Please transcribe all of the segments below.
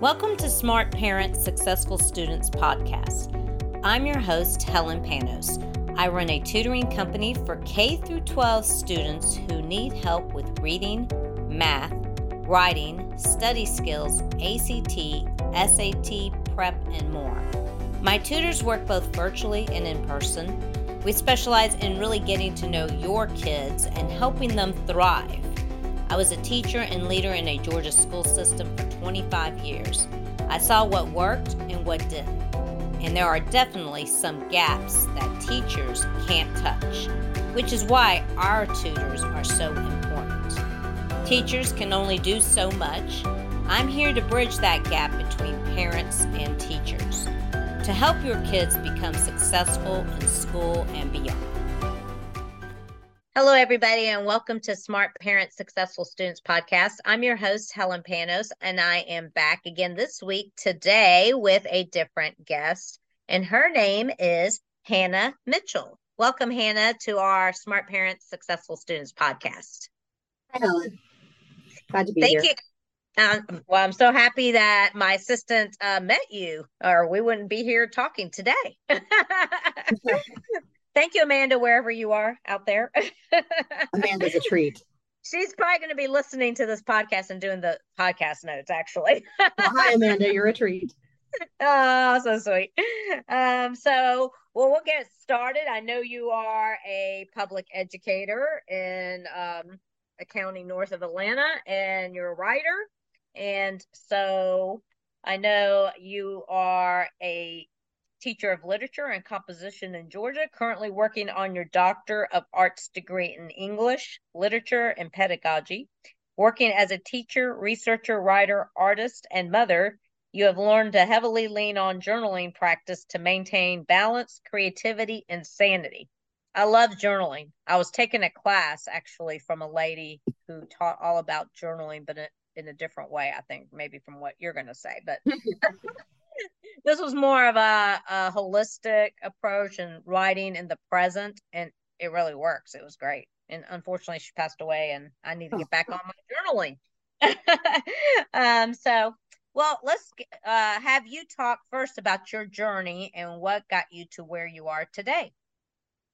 Welcome to Smart Parents Successful Students podcast. I'm your host, Helen Panos. I run a tutoring company for K through 12 students who need help with reading, math, writing, study skills, ACT, SAT, prep, and more. My tutors work both virtually and in person. We specialize in really getting to know your kids and helping them thrive. I was a teacher and leader in a Georgia school system for 25 years. I saw what worked and what didn't. And there are definitely some gaps that teachers can't touch, which is why our tutors are so important. Teachers can only do so much. I'm here to bridge that gap between parents and teachers to help your kids become successful in school and beyond. Hello, everybody, and welcome to Smart Parents Successful Students podcast. I'm your host, Helen Panos, and I am back again this week today with a different guest, and her name is Hannah Mitchell. Welcome, Hannah, to our Smart Parents Successful Students podcast. Hi, Helen. Glad to be Thank here. you. Um, well, I'm so happy that my assistant uh, met you, or we wouldn't be here talking today. Thank you, Amanda, wherever you are out there. Amanda's a treat. She's probably going to be listening to this podcast and doing the podcast notes, actually. well, hi, Amanda. You're a treat. Oh, so sweet. Um, so, well, we'll get started. I know you are a public educator in um, a county north of Atlanta, and you're a writer. And so, I know you are a teacher of literature and composition in Georgia, currently working on your Doctor of Arts degree in English, literature, and pedagogy. Working as a teacher, researcher, writer, artist, and mother, you have learned to heavily lean on journaling practice to maintain balance, creativity, and sanity. I love journaling. I was taking a class actually from a lady who taught all about journaling, but in a different way, I think, maybe from what you're going to say. But this was more of a, a holistic approach and writing in the present, and it really works. It was great. And unfortunately, she passed away, and I need to get back on my journaling. um, so, well, let's uh, have you talk first about your journey and what got you to where you are today.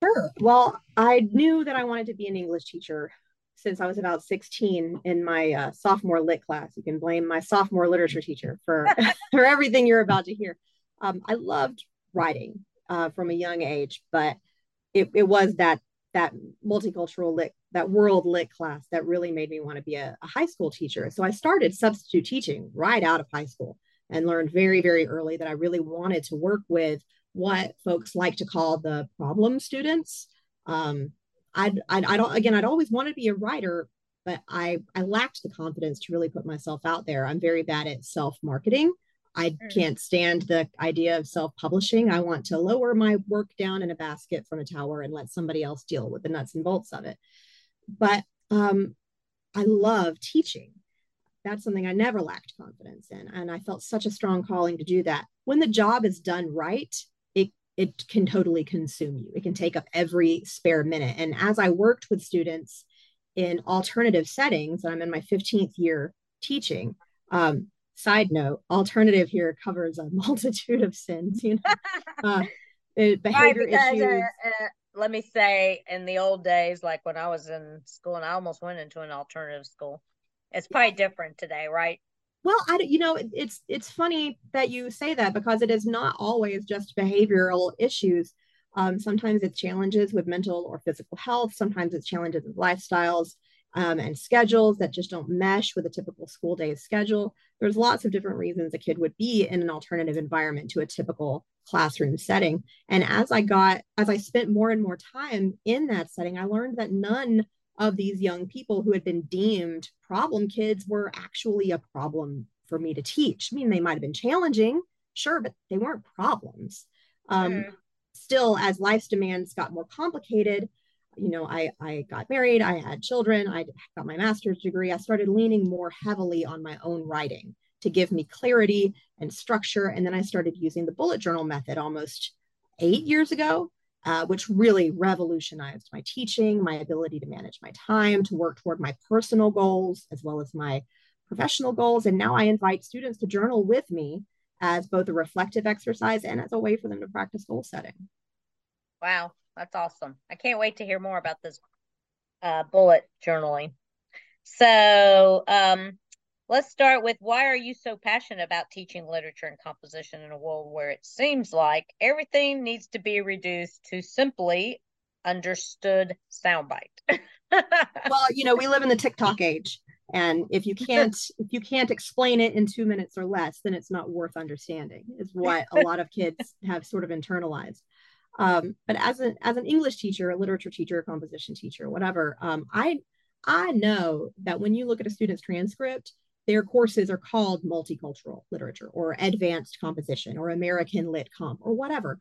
Sure. Well, I knew that I wanted to be an English teacher since I was about 16 in my uh, sophomore lit class. You can blame my sophomore literature teacher for, for everything you're about to hear. Um, I loved writing uh, from a young age, but it, it was that that multicultural lit, that world lit class that really made me want to be a, a high school teacher. So I started substitute teaching right out of high school and learned very, very early that I really wanted to work with what folks like to call the problem students. Um, I'd, I'd, I'd, again, I'd always wanted to be a writer, but I, I lacked the confidence to really put myself out there. I'm very bad at self marketing. I mm. can't stand the idea of self publishing. I want to lower my work down in a basket from a tower and let somebody else deal with the nuts and bolts of it. But um, I love teaching. That's something I never lacked confidence in. And I felt such a strong calling to do that. When the job is done right, it can totally consume you. It can take up every spare minute. And as I worked with students in alternative settings, and I'm in my 15th year teaching. Um, side note, alternative here covers a multitude of sins, you know, uh, behavior right, because, issues. Uh, uh, let me say, in the old days, like when I was in school and I almost went into an alternative school, it's probably different today, right? Well, I you know it's it's funny that you say that because it is not always just behavioral issues. Um, sometimes it's challenges with mental or physical health. Sometimes it's challenges with lifestyles um, and schedules that just don't mesh with a typical school day schedule. There's lots of different reasons a kid would be in an alternative environment to a typical classroom setting. And as I got, as I spent more and more time in that setting, I learned that none of these young people who had been deemed problem kids were actually a problem for me to teach. I mean, they might have been challenging, sure, but they weren't problems. Um, mm. Still, as life's demands got more complicated, you know, I, I got married, I had children, I got my master's degree. I started leaning more heavily on my own writing to give me clarity and structure. And then I started using the bullet journal method almost eight years ago uh, which really revolutionized my teaching, my ability to manage my time, to work toward my personal goals, as well as my professional goals. And now I invite students to journal with me as both a reflective exercise and as a way for them to practice goal setting. Wow, that's awesome. I can't wait to hear more about this uh, bullet journaling. So um, let's start with why are you so passionate about teaching literature and composition in a world where it seems like everything needs to be reduced to simply understood soundbite? well, you know, we live in the TikTok age. And if you can't if you can't explain it in two minutes or less, then it's not worth understanding, is what a lot of kids have sort of internalized. Um, but as an as an English teacher, a literature teacher, a composition teacher, whatever, um, I I know that when you look at a student's transcript, their courses are called multicultural literature or advanced composition or American lit comp or whatever.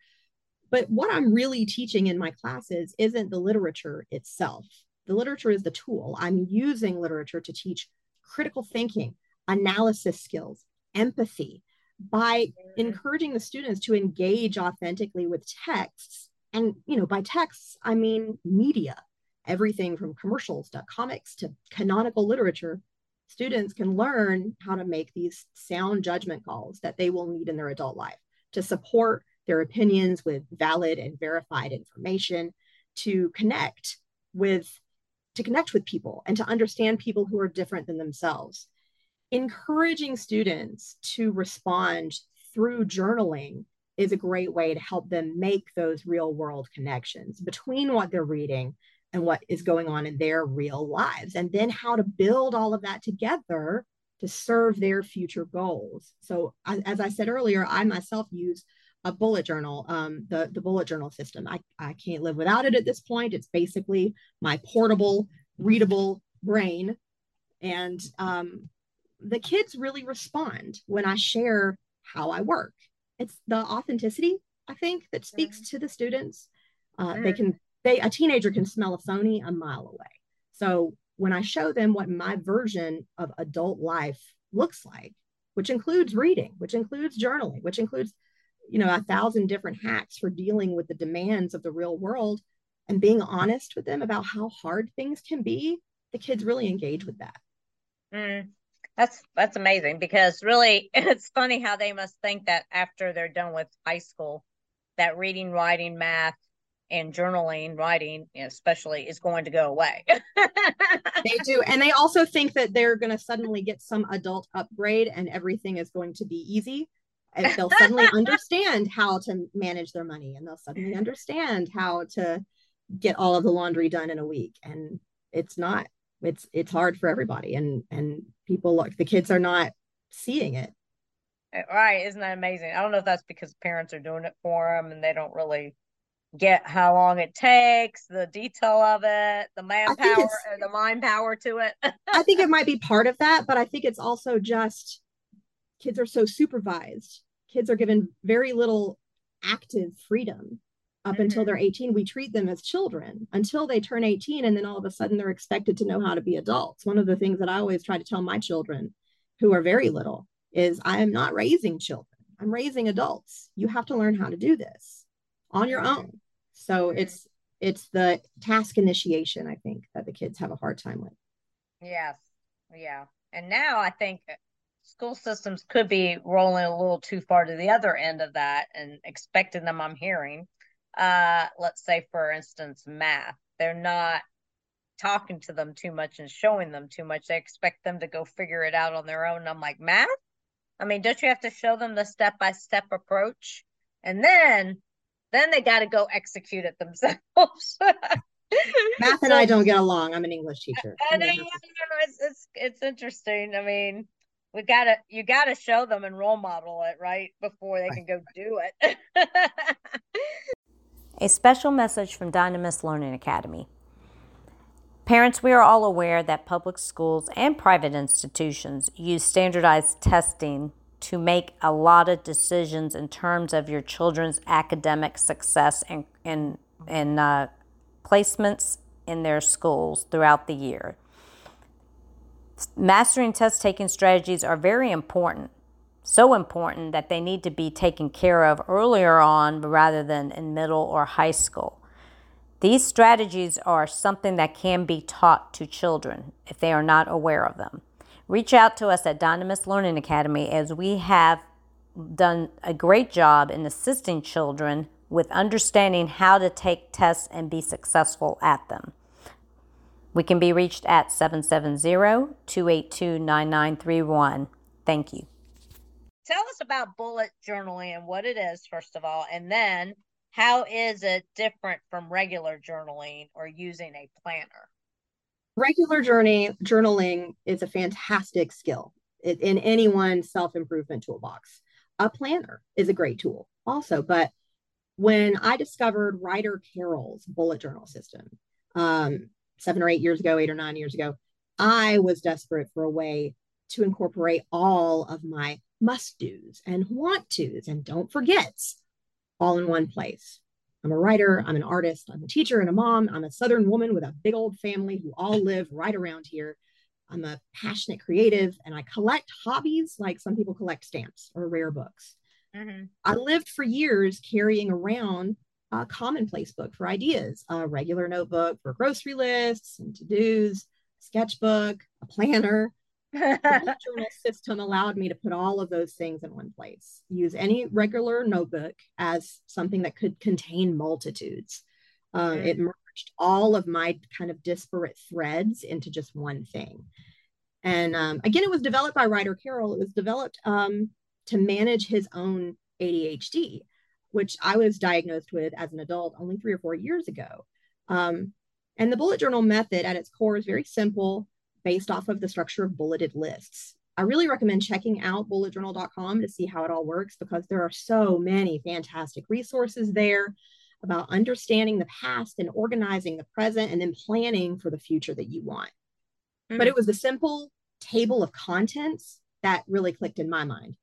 But what I'm really teaching in my classes isn't the literature itself. The literature is the tool. I'm using literature to teach critical thinking, analysis skills, empathy by encouraging the students to engage authentically with texts. And, you know, by texts, I mean media, everything from commercials to comics to canonical literature. Students can learn how to make these sound judgment calls that they will need in their adult life to support their opinions with valid and verified information, to connect with to connect with people and to understand people who are different than themselves. Encouraging students to respond through journaling is a great way to help them make those real world connections between what they're reading and what is going on in their real lives, and then how to build all of that together to serve their future goals. So, as I said earlier, I myself use a bullet journal, um, the, the bullet journal system. I, I can't live without it at this point. It's basically my portable, readable brain. And um, the kids really respond when I share how I work. It's the authenticity, I think, that speaks to the students. Uh, They can, they, a teenager can smell a phony a mile away. So when I show them what my version of adult life looks like, which includes reading, which includes journaling, which includes you know a thousand different hacks for dealing with the demands of the real world and being honest with them about how hard things can be the kids really engage with that mm, that's that's amazing because really it's funny how they must think that after they're done with high school that reading writing math and journaling writing especially is going to go away. They do and they also think that they're going to suddenly get some adult upgrade and everything is going to be easy and they'll suddenly understand how to manage their money and they'll suddenly understand how to get all of the laundry done in a week and it's not it's it's hard for everybody and and people look the kids are not seeing it. Uh, right isn't that amazing? I don't know if that's because parents are doing it for them and they don't really get how long it takes the detail of it the manpower the mind power to it. I think it might be part of that but i think it's also just kids are so supervised. Kids are given very little active freedom up mm-hmm. until they're 18 we treat them as children until they turn 18 and then all of a sudden they're expected to know how to be adults. One of the things that i always try to tell my children who are very little is i am not raising children. I'm raising adults. You have to learn how to do this on your own so it's it's the task initiation i think that the kids have a hard time with. Yes. Yeah. And now i think school systems could be rolling a little too far to the other end of that and expecting them i'm hearing. Uh let's say for instance math. They're not talking to them too much and showing them too much. They expect them to go figure it out on their own. And i'm like math? I mean don't you have to show them the step by step approach? And then then they got to go execute it themselves. Math and so, i don't get along. I'm an english teacher. And, it's, it's it's interesting. I mean we gotta you gotta show them and role model it right before they can go do it. A special message from dynamis learning academy. Parents we are all aware that public schools and private institutions use standardized testing to make a lot of decisions in terms of your children's academic success and, and, and uh, placements in their schools throughout the year Mastering test taking strategies are very important. So important that they need to be taken care of earlier on rather than in middle or high school. These strategies are something that can be taught to children if they are not aware of them. Reach out to us at Dynamis Learning Academy as we have done a great job in assisting children with understanding how to take tests and be successful at them. We can be reached at 770 282 9931. Thank you. Tell us about bullet journaling and what it is, first of all, and then how is it different from regular journaling or using a planner? Regular journey journaling is a fantastic skill in anyone's self improvement toolbox. A planner is a great tool also, but when I discovered Ryder Carroll's bullet journal system, um, seven or eight years ago, eight or nine years ago, I was desperate for a way to incorporate all of my must do's and want to's and don't forgets all in one place. I'm a writer, I'm an artist, I'm a teacher and a mom, I'm a Southern woman with a big old family who all live right around here. I'm a passionate creative and I collect hobbies like some people collect stamps or rare books. Mm-hmm. I lived for years carrying around a commonplace book for ideas, a regular notebook for grocery lists and to dos, sketchbook, a planner. The journal system allowed me to put all of those things in one place. Use any regular notebook as something that could contain multitudes. Mm-hmm. It merged all of my kind of disparate threads into just one thing. And um, again, it was developed by Ryder Carroll. It was developed um, to manage his own ADHD which I was diagnosed with as an adult only three or four years ago. Um, and the bullet journal method at its core is very simple, based off of the structure of bulleted lists. I really recommend checking out bulletjournal.com to see how it all works because there are so many fantastic resources there about understanding the past and organizing the present and then planning for the future that you want. Mm-hmm. But it was the simple table of contents that really clicked in my mind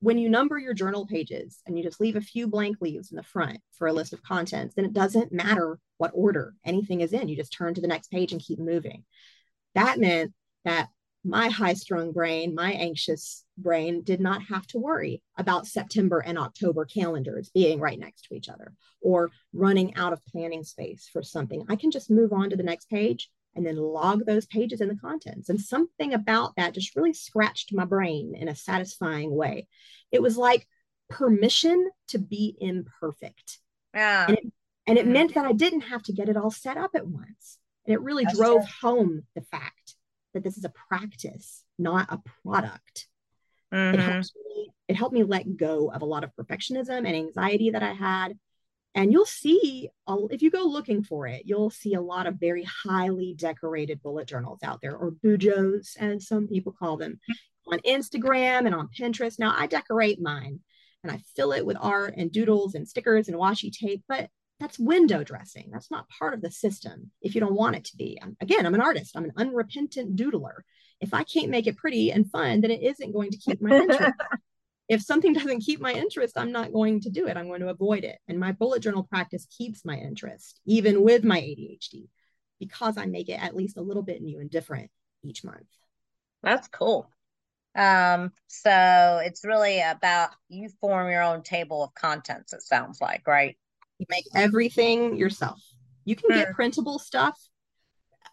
when you number your journal pages and you just leave a few blank leaves in the front for a list of contents, then it doesn't matter what order anything is in. You just turn to the next page and keep moving. That meant that my high strung brain, my anxious brain did not have to worry about September and October calendars being right next to each other or running out of planning space for something. I can just move on to the next page and then log those pages in the contents. And something about that just really scratched my brain in a satisfying way. It was like permission to be imperfect. Yeah. And it, and it mm-hmm. meant that I didn't have to get it all set up at once. And it really That's drove true. home the fact that this is a practice, not a product. Mm-hmm. It, helped me, it helped me let go of a lot of perfectionism and anxiety that I had and you'll see, if you go looking for it, you'll see a lot of very highly decorated bullet journals out there, or bujos, as some people call them, on Instagram and on Pinterest. Now, I decorate mine and I fill it with art and doodles and stickers and washi tape, but that's window dressing. That's not part of the system if you don't want it to be. I'm, again, I'm an artist, I'm an unrepentant doodler. If I can't make it pretty and fun, then it isn't going to keep my interest. if something doesn't keep my interest, I'm not going to do it. I'm going to avoid it. And my bullet journal practice keeps my interest, even with my ADHD, because I make it at least a little bit new and different each month. That's cool. Um, so it's really about you form your own table of contents, it sounds like, right? You make everything yourself. You can get hmm. printable stuff.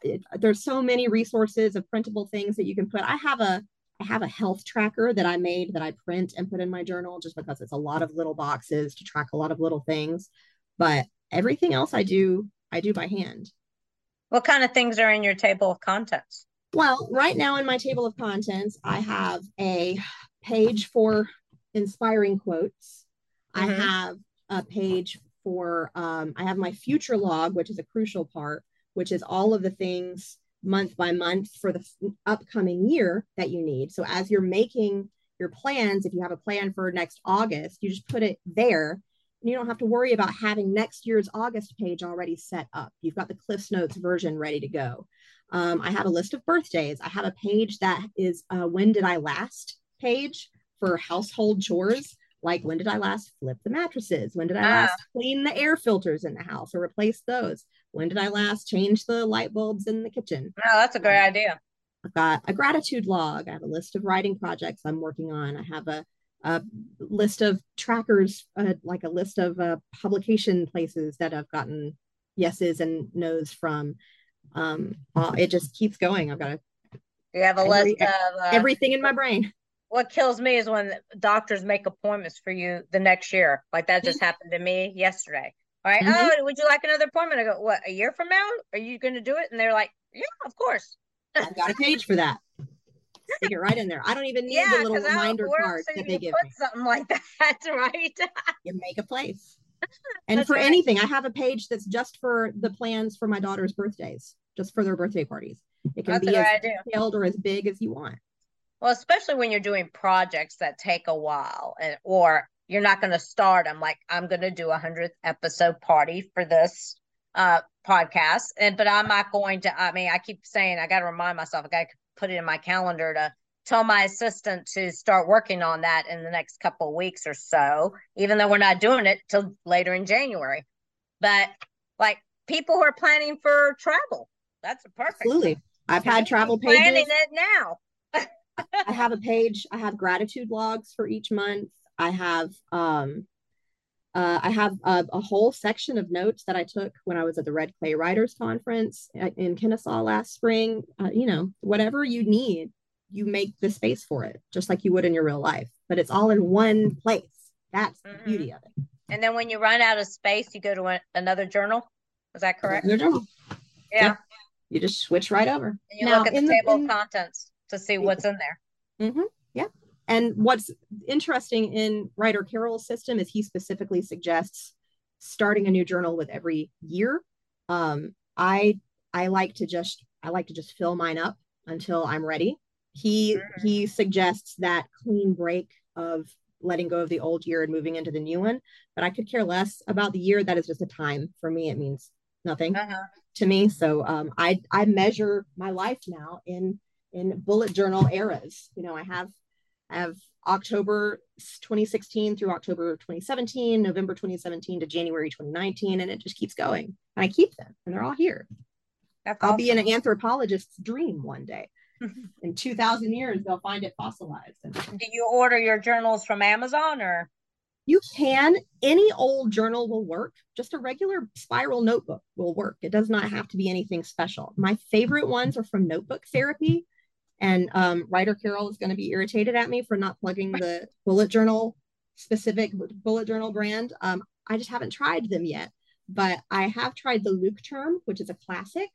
It, there's so many resources of printable things that you can put. I have a I have a health tracker that I made that I print and put in my journal just because it's a lot of little boxes to track a lot of little things. But everything else I do, I do by hand. What kind of things are in your table of contents? Well, right now in my table of contents, I have a page for inspiring quotes. Mm-hmm. I have a page for, um, I have my future log, which is a crucial part, which is all of the things month by month for the upcoming year that you need. So as you're making your plans, if you have a plan for next August, you just put it there. And you don't have to worry about having next year's August page already set up. You've got the Cliffs Notes version ready to go. Um, I have a list of birthdays. I have a page that is a when did I last page for household chores like when did I last flip the mattresses? When did I last ah. clean the air filters in the house or replace those? When did I last change the light bulbs in the kitchen? Oh, that's a great um, idea. I've got a gratitude log. I have a list of writing projects I'm working on. I have a, a list of trackers, uh, like a list of uh, publication places that I've gotten yeses and nos from. Um, uh, it just keeps going. I've got a You have a Every- list of uh, Everything in my brain. What kills me is when doctors make appointments for you the next year. Like that just happened to me yesterday. All right, Mhm. Oh, would you like another appointment? I go, what, a year from now? Are you going to do it? And they're like, yeah, of course. I've got a page for that. Stick it right in there. I don't even need Yeah, the little reminder card else that they give put me. something like that, right? You make a place. And That's for right. anything, I have a page that's just for the plans for my daughter's birthdays, just for their birthday parties. It can That's be as detailed or as big as you want. Well, especially when you're doing projects that take a while, and or you're not going to start. I'm like, I'm going to do a hundredth episode party for this uh podcast, and but I'm not going to. I mean, I keep saying I got to remind myself. I got to put it in my calendar to tell my assistant to start working on that in the next couple of weeks or so. Even though we're not doing it till later in January, but like people who are planning for travel, that's a perfect. Absolutely. I've had travel pages. planning it now. I have a page. I have gratitude logs for each month. I have um uh, I have a, a whole section of notes that I took when I was at the Red Clay Writers Conference in Kennesaw last spring. Uh, you know, whatever you need, you make the space for it, just like you would in your real life. But it's all in one place. That's the Mhm. beauty of it. And then when you run out of space, you go to a, another journal. Is that correct? Your journal. Yeah. Yep. You just switch right over. And you Now, look at the the- table in- of contents to see what's in there. hmm Yeah. And what's interesting in Ryder Carroll's system is he specifically suggests starting a new journal with every year. Um, I I like to just I like to just fill mine up until I'm ready. He Mhm. he suggests that clean break of letting go of the old year and moving into the new one. But I could care less about the year. That is just a time for me. It means nothing Uh-huh. to me. So um, I I measure my life now in in bullet journal eras. You know, I have I have October 2016 through October 2017, November 2017 to January 2019, and it just keeps going. And I keep them, and they're all here. That's I'll be in an anthropologist's dream one day. In 2,000 years, they'll find it fossilized. Do you order your journals from Amazon or? you can, any old journal will work. Just a regular spiral notebook will work. It does not have to be anything special. My favorite ones are from Notebook Therapy. And um, Ryder Carroll is going to be irritated at me for not plugging the bullet journal specific bullet journal brand. Um, I just haven't tried them yet, but I have tried the Leuchtturm, which is a classic.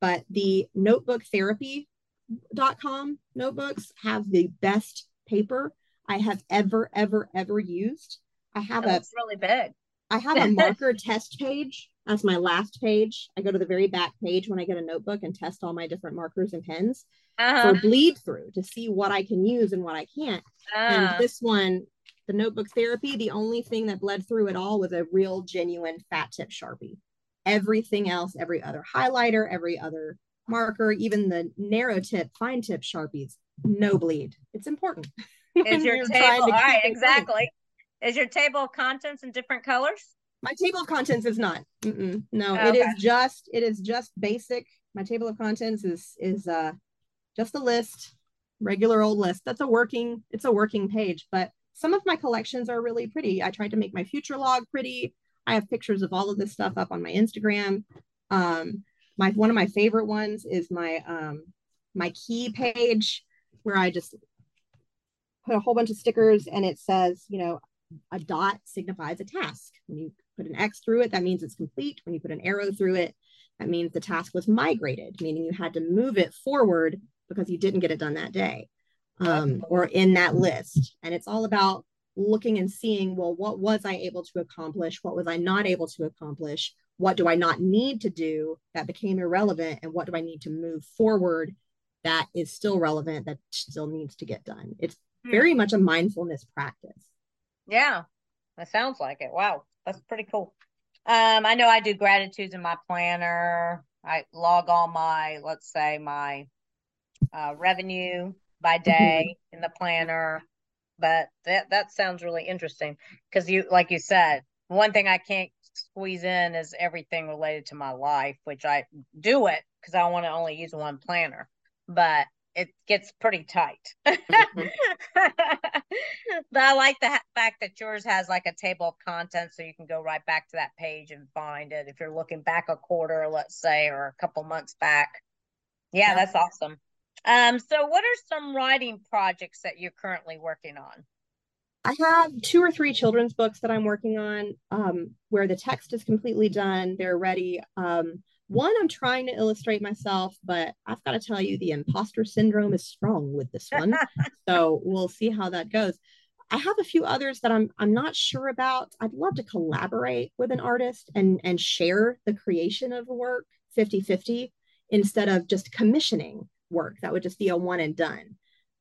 But the notebook therapy.com notebooks have the best paper I have ever, ever, ever used. I have It a really big. I have a marker test page as my last page. I go to the very back page when I get a notebook and test all my different markers and pens Uh-huh. for bleed through to see what I can use and what I can't. And Ah. this one, the notebook therapy, the only thing that bled through at all was a real genuine fat tip Sharpie. Everything else, every other highlighter, every other marker, even the narrow tip, fine tip Sharpies, no bleed. It's important. Is your table all right? Exactly. Is your table of contents in different colors? my table of contents is not. Mm-mm. no Oh, it is just it is just basic. My table of contents is is uh just a list regular old list. That's a working it's a working page but some of my collections are really pretty. I tried to make my future log pretty. I have pictures of all of this stuff up on my instagram. Um my one of my favorite ones is my um my key page where i just put a whole bunch of stickers and it says you know a dot signifies a task. When you put an X through it, that means it's complete. When you put an arrow through it, that means the task was migrated, meaning you had to move it forward because you didn't get it done that day um, or in that list. And it's all about looking and seeing, well, what was I able to accomplish? What was I not able to accomplish? What do I not need to do that became irrelevant? And what do I need to move forward that is still relevant, that still needs to get done? It's very much a mindfulness practice. Yeah, that sounds like it. Wow, that's pretty cool. Um, I know I do gratitudes in my planner. I log all my, let's say, my uh, revenue by day in the planner. But that that sounds really interesting because you, like you said, one thing I can't squeeze in is everything related to my life, which I do it because I want to only use one planner. But it gets pretty tight. Mhm. but I like the ha- fact that yours has like a table of contents so you can go right back to that page and find it if you're looking back a quarter, let's say, or a couple months back. Yeah, Yeah. that's awesome. Um, so what are some writing projects that you're currently working on? I have two or three children's books that I'm working on um, where the text is completely done. They're ready. Um, one, I'm trying to illustrate myself, but I've got to tell you, the imposter syndrome is strong with this one. so we'll see how that goes. I have a few others that I'm I'm not sure about. I'd love to collaborate with an artist and and share the creation of a work 50-50 instead of just commissioning work. That would just be a one and done,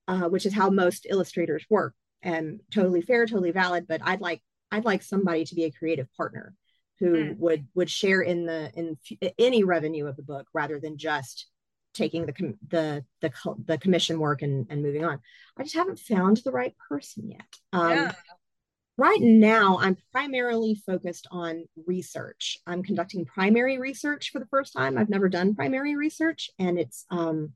uh, which is how most illustrators work. And totally fair, totally valid. But I'd like I'd like somebody to be a creative partner who mm. would would share in the in any revenue of the book rather than just taking the the the the commission work and and moving on. I just haven't found the right person yet. Um, yeah. Right now, I'm primarily focused on research. I'm conducting primary research for the first time. I've never done primary research, and it's um,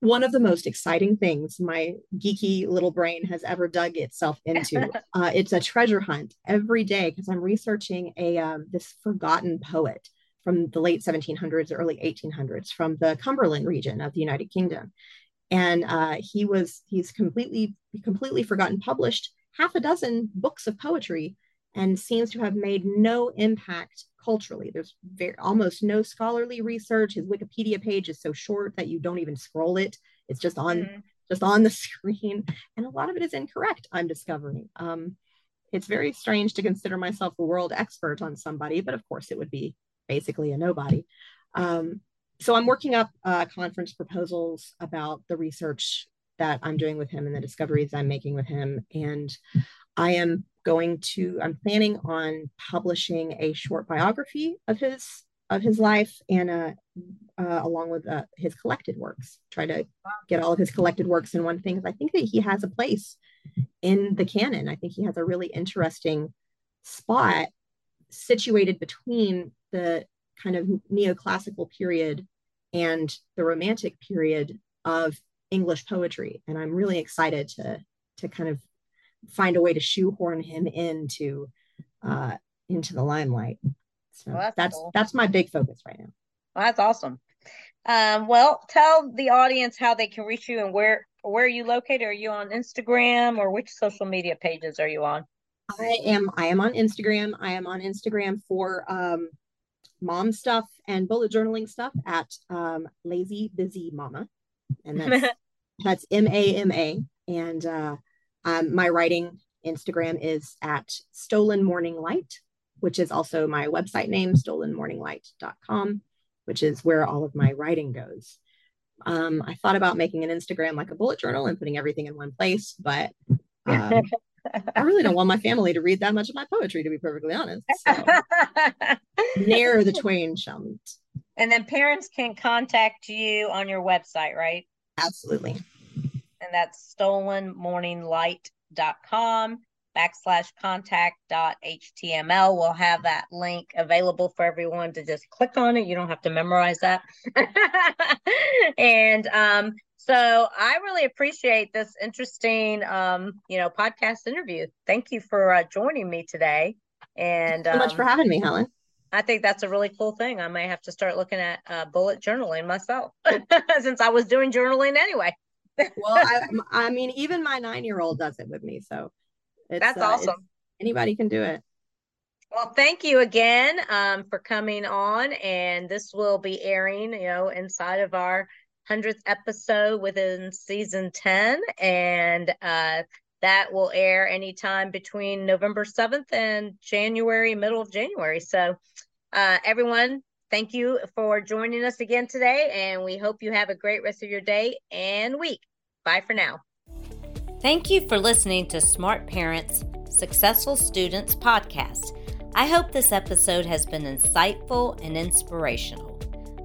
one of the most exciting things my geeky little brain has ever dug itself into. uh, it's a treasure hunt every day because I'm researching a um, this forgotten poet from the late 1700s, or early 1800s, from the Cumberland region of the United Kingdom, and uh, he was he's completely completely forgotten. Published half a dozen books of poetry and seems to have made no impact culturally. There's very, almost no scholarly research. His Wikipedia page is so short that you don't even scroll it. It's just on mm-hmm. just on the screen, and a lot of it is incorrect. I'm discovering. Um, it's very strange to consider myself a world expert on somebody, but of course it would be basically a nobody. Um, so I'm working up uh, conference proposals about the research that I'm doing with him and the discoveries I'm making with him. And I am going to, I'm planning on publishing a short biography of his of his life and uh, uh, along with uh, his collected works. Try to get all of his collected works in one thing. I think that he has a place in the canon. I think he has a really interesting spot situated between the kind of neoclassical period and the romantic period of English poetry. And I'm really excited to to kind of find a way to shoehorn him into uh, into the limelight. So well, that's that's, cool. that's my big focus right now. Well, that's awesome. Um, well, tell the audience how they can reach you and where where are you located? Are you on Instagram or which social media pages are you on? I am I am on Instagram. I am on Instagram for um, mom stuff and bullet journaling stuff at um, Lazy Busy Mama, and that's that's M A M A. And uh, um, my writing Instagram is at Stolen Morning Light, which is also my website name, stolenmorninglight.com, which is where all of my writing goes. Um, I thought about making an Instagram like a bullet journal and putting everything in one place, but um, I really don't want my family to read that much of my poetry, to be perfectly honest. So, ne'er the twain shall meet. And then parents can contact you on your website, right? Absolutely and that's stolenmorninglight.com backslash contact dot html we'll have that link available for everyone to just click on it. You don't have to memorize that. And um so i really appreciate this interesting um you know podcast interview. Thank you for uh, joining me today. And so much um, for having me helen. I think that's a really cool thing. I may have to start looking at uh, bullet journaling myself since I was doing journaling anyway well, I, I, mean, even my nine year old does it with me. So that's uh, awesome. Anybody can do it. Well, thank you again um, for coming on. And this will be airing, you know, inside of our 100th episode within season 10. And uh, that will air anytime between November 7th and January, middle of January. So, uh, everyone, Thank you for joining us again today, and we hope you have a great rest of your day and week. Bye for now. Thank you for listening to Smart Parents, Successful Students podcast. I hope this episode has been insightful and inspirational.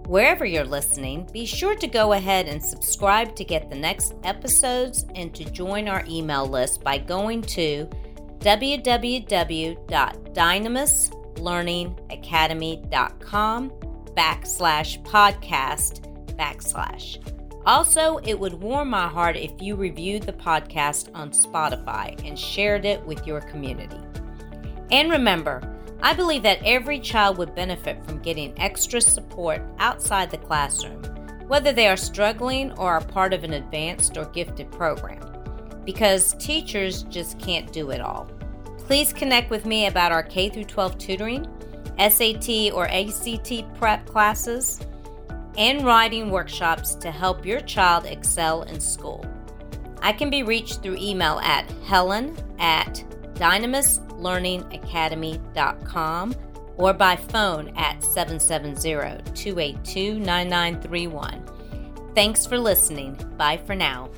Wherever you're listening, be sure to go ahead and subscribe to get the next episodes and to join our email list by going to www.dynamis.com learningacademy.com backslash podcast backslash. Also, it would warm my heart if you reviewed the podcast on Spotify and shared it with your community. And remember, I believe that every child would benefit from getting extra support outside the classroom, whether they are struggling or are part of an advanced or gifted program, because teachers just can't do it all. Please connect with me about our K 12 tutoring, SAT or ACT prep classes, and writing workshops to help your child excel in school. I can be reached through email at helen at dynamislearningacademy.com or by phone at 770 282 9931. Thanks for listening. Bye for now.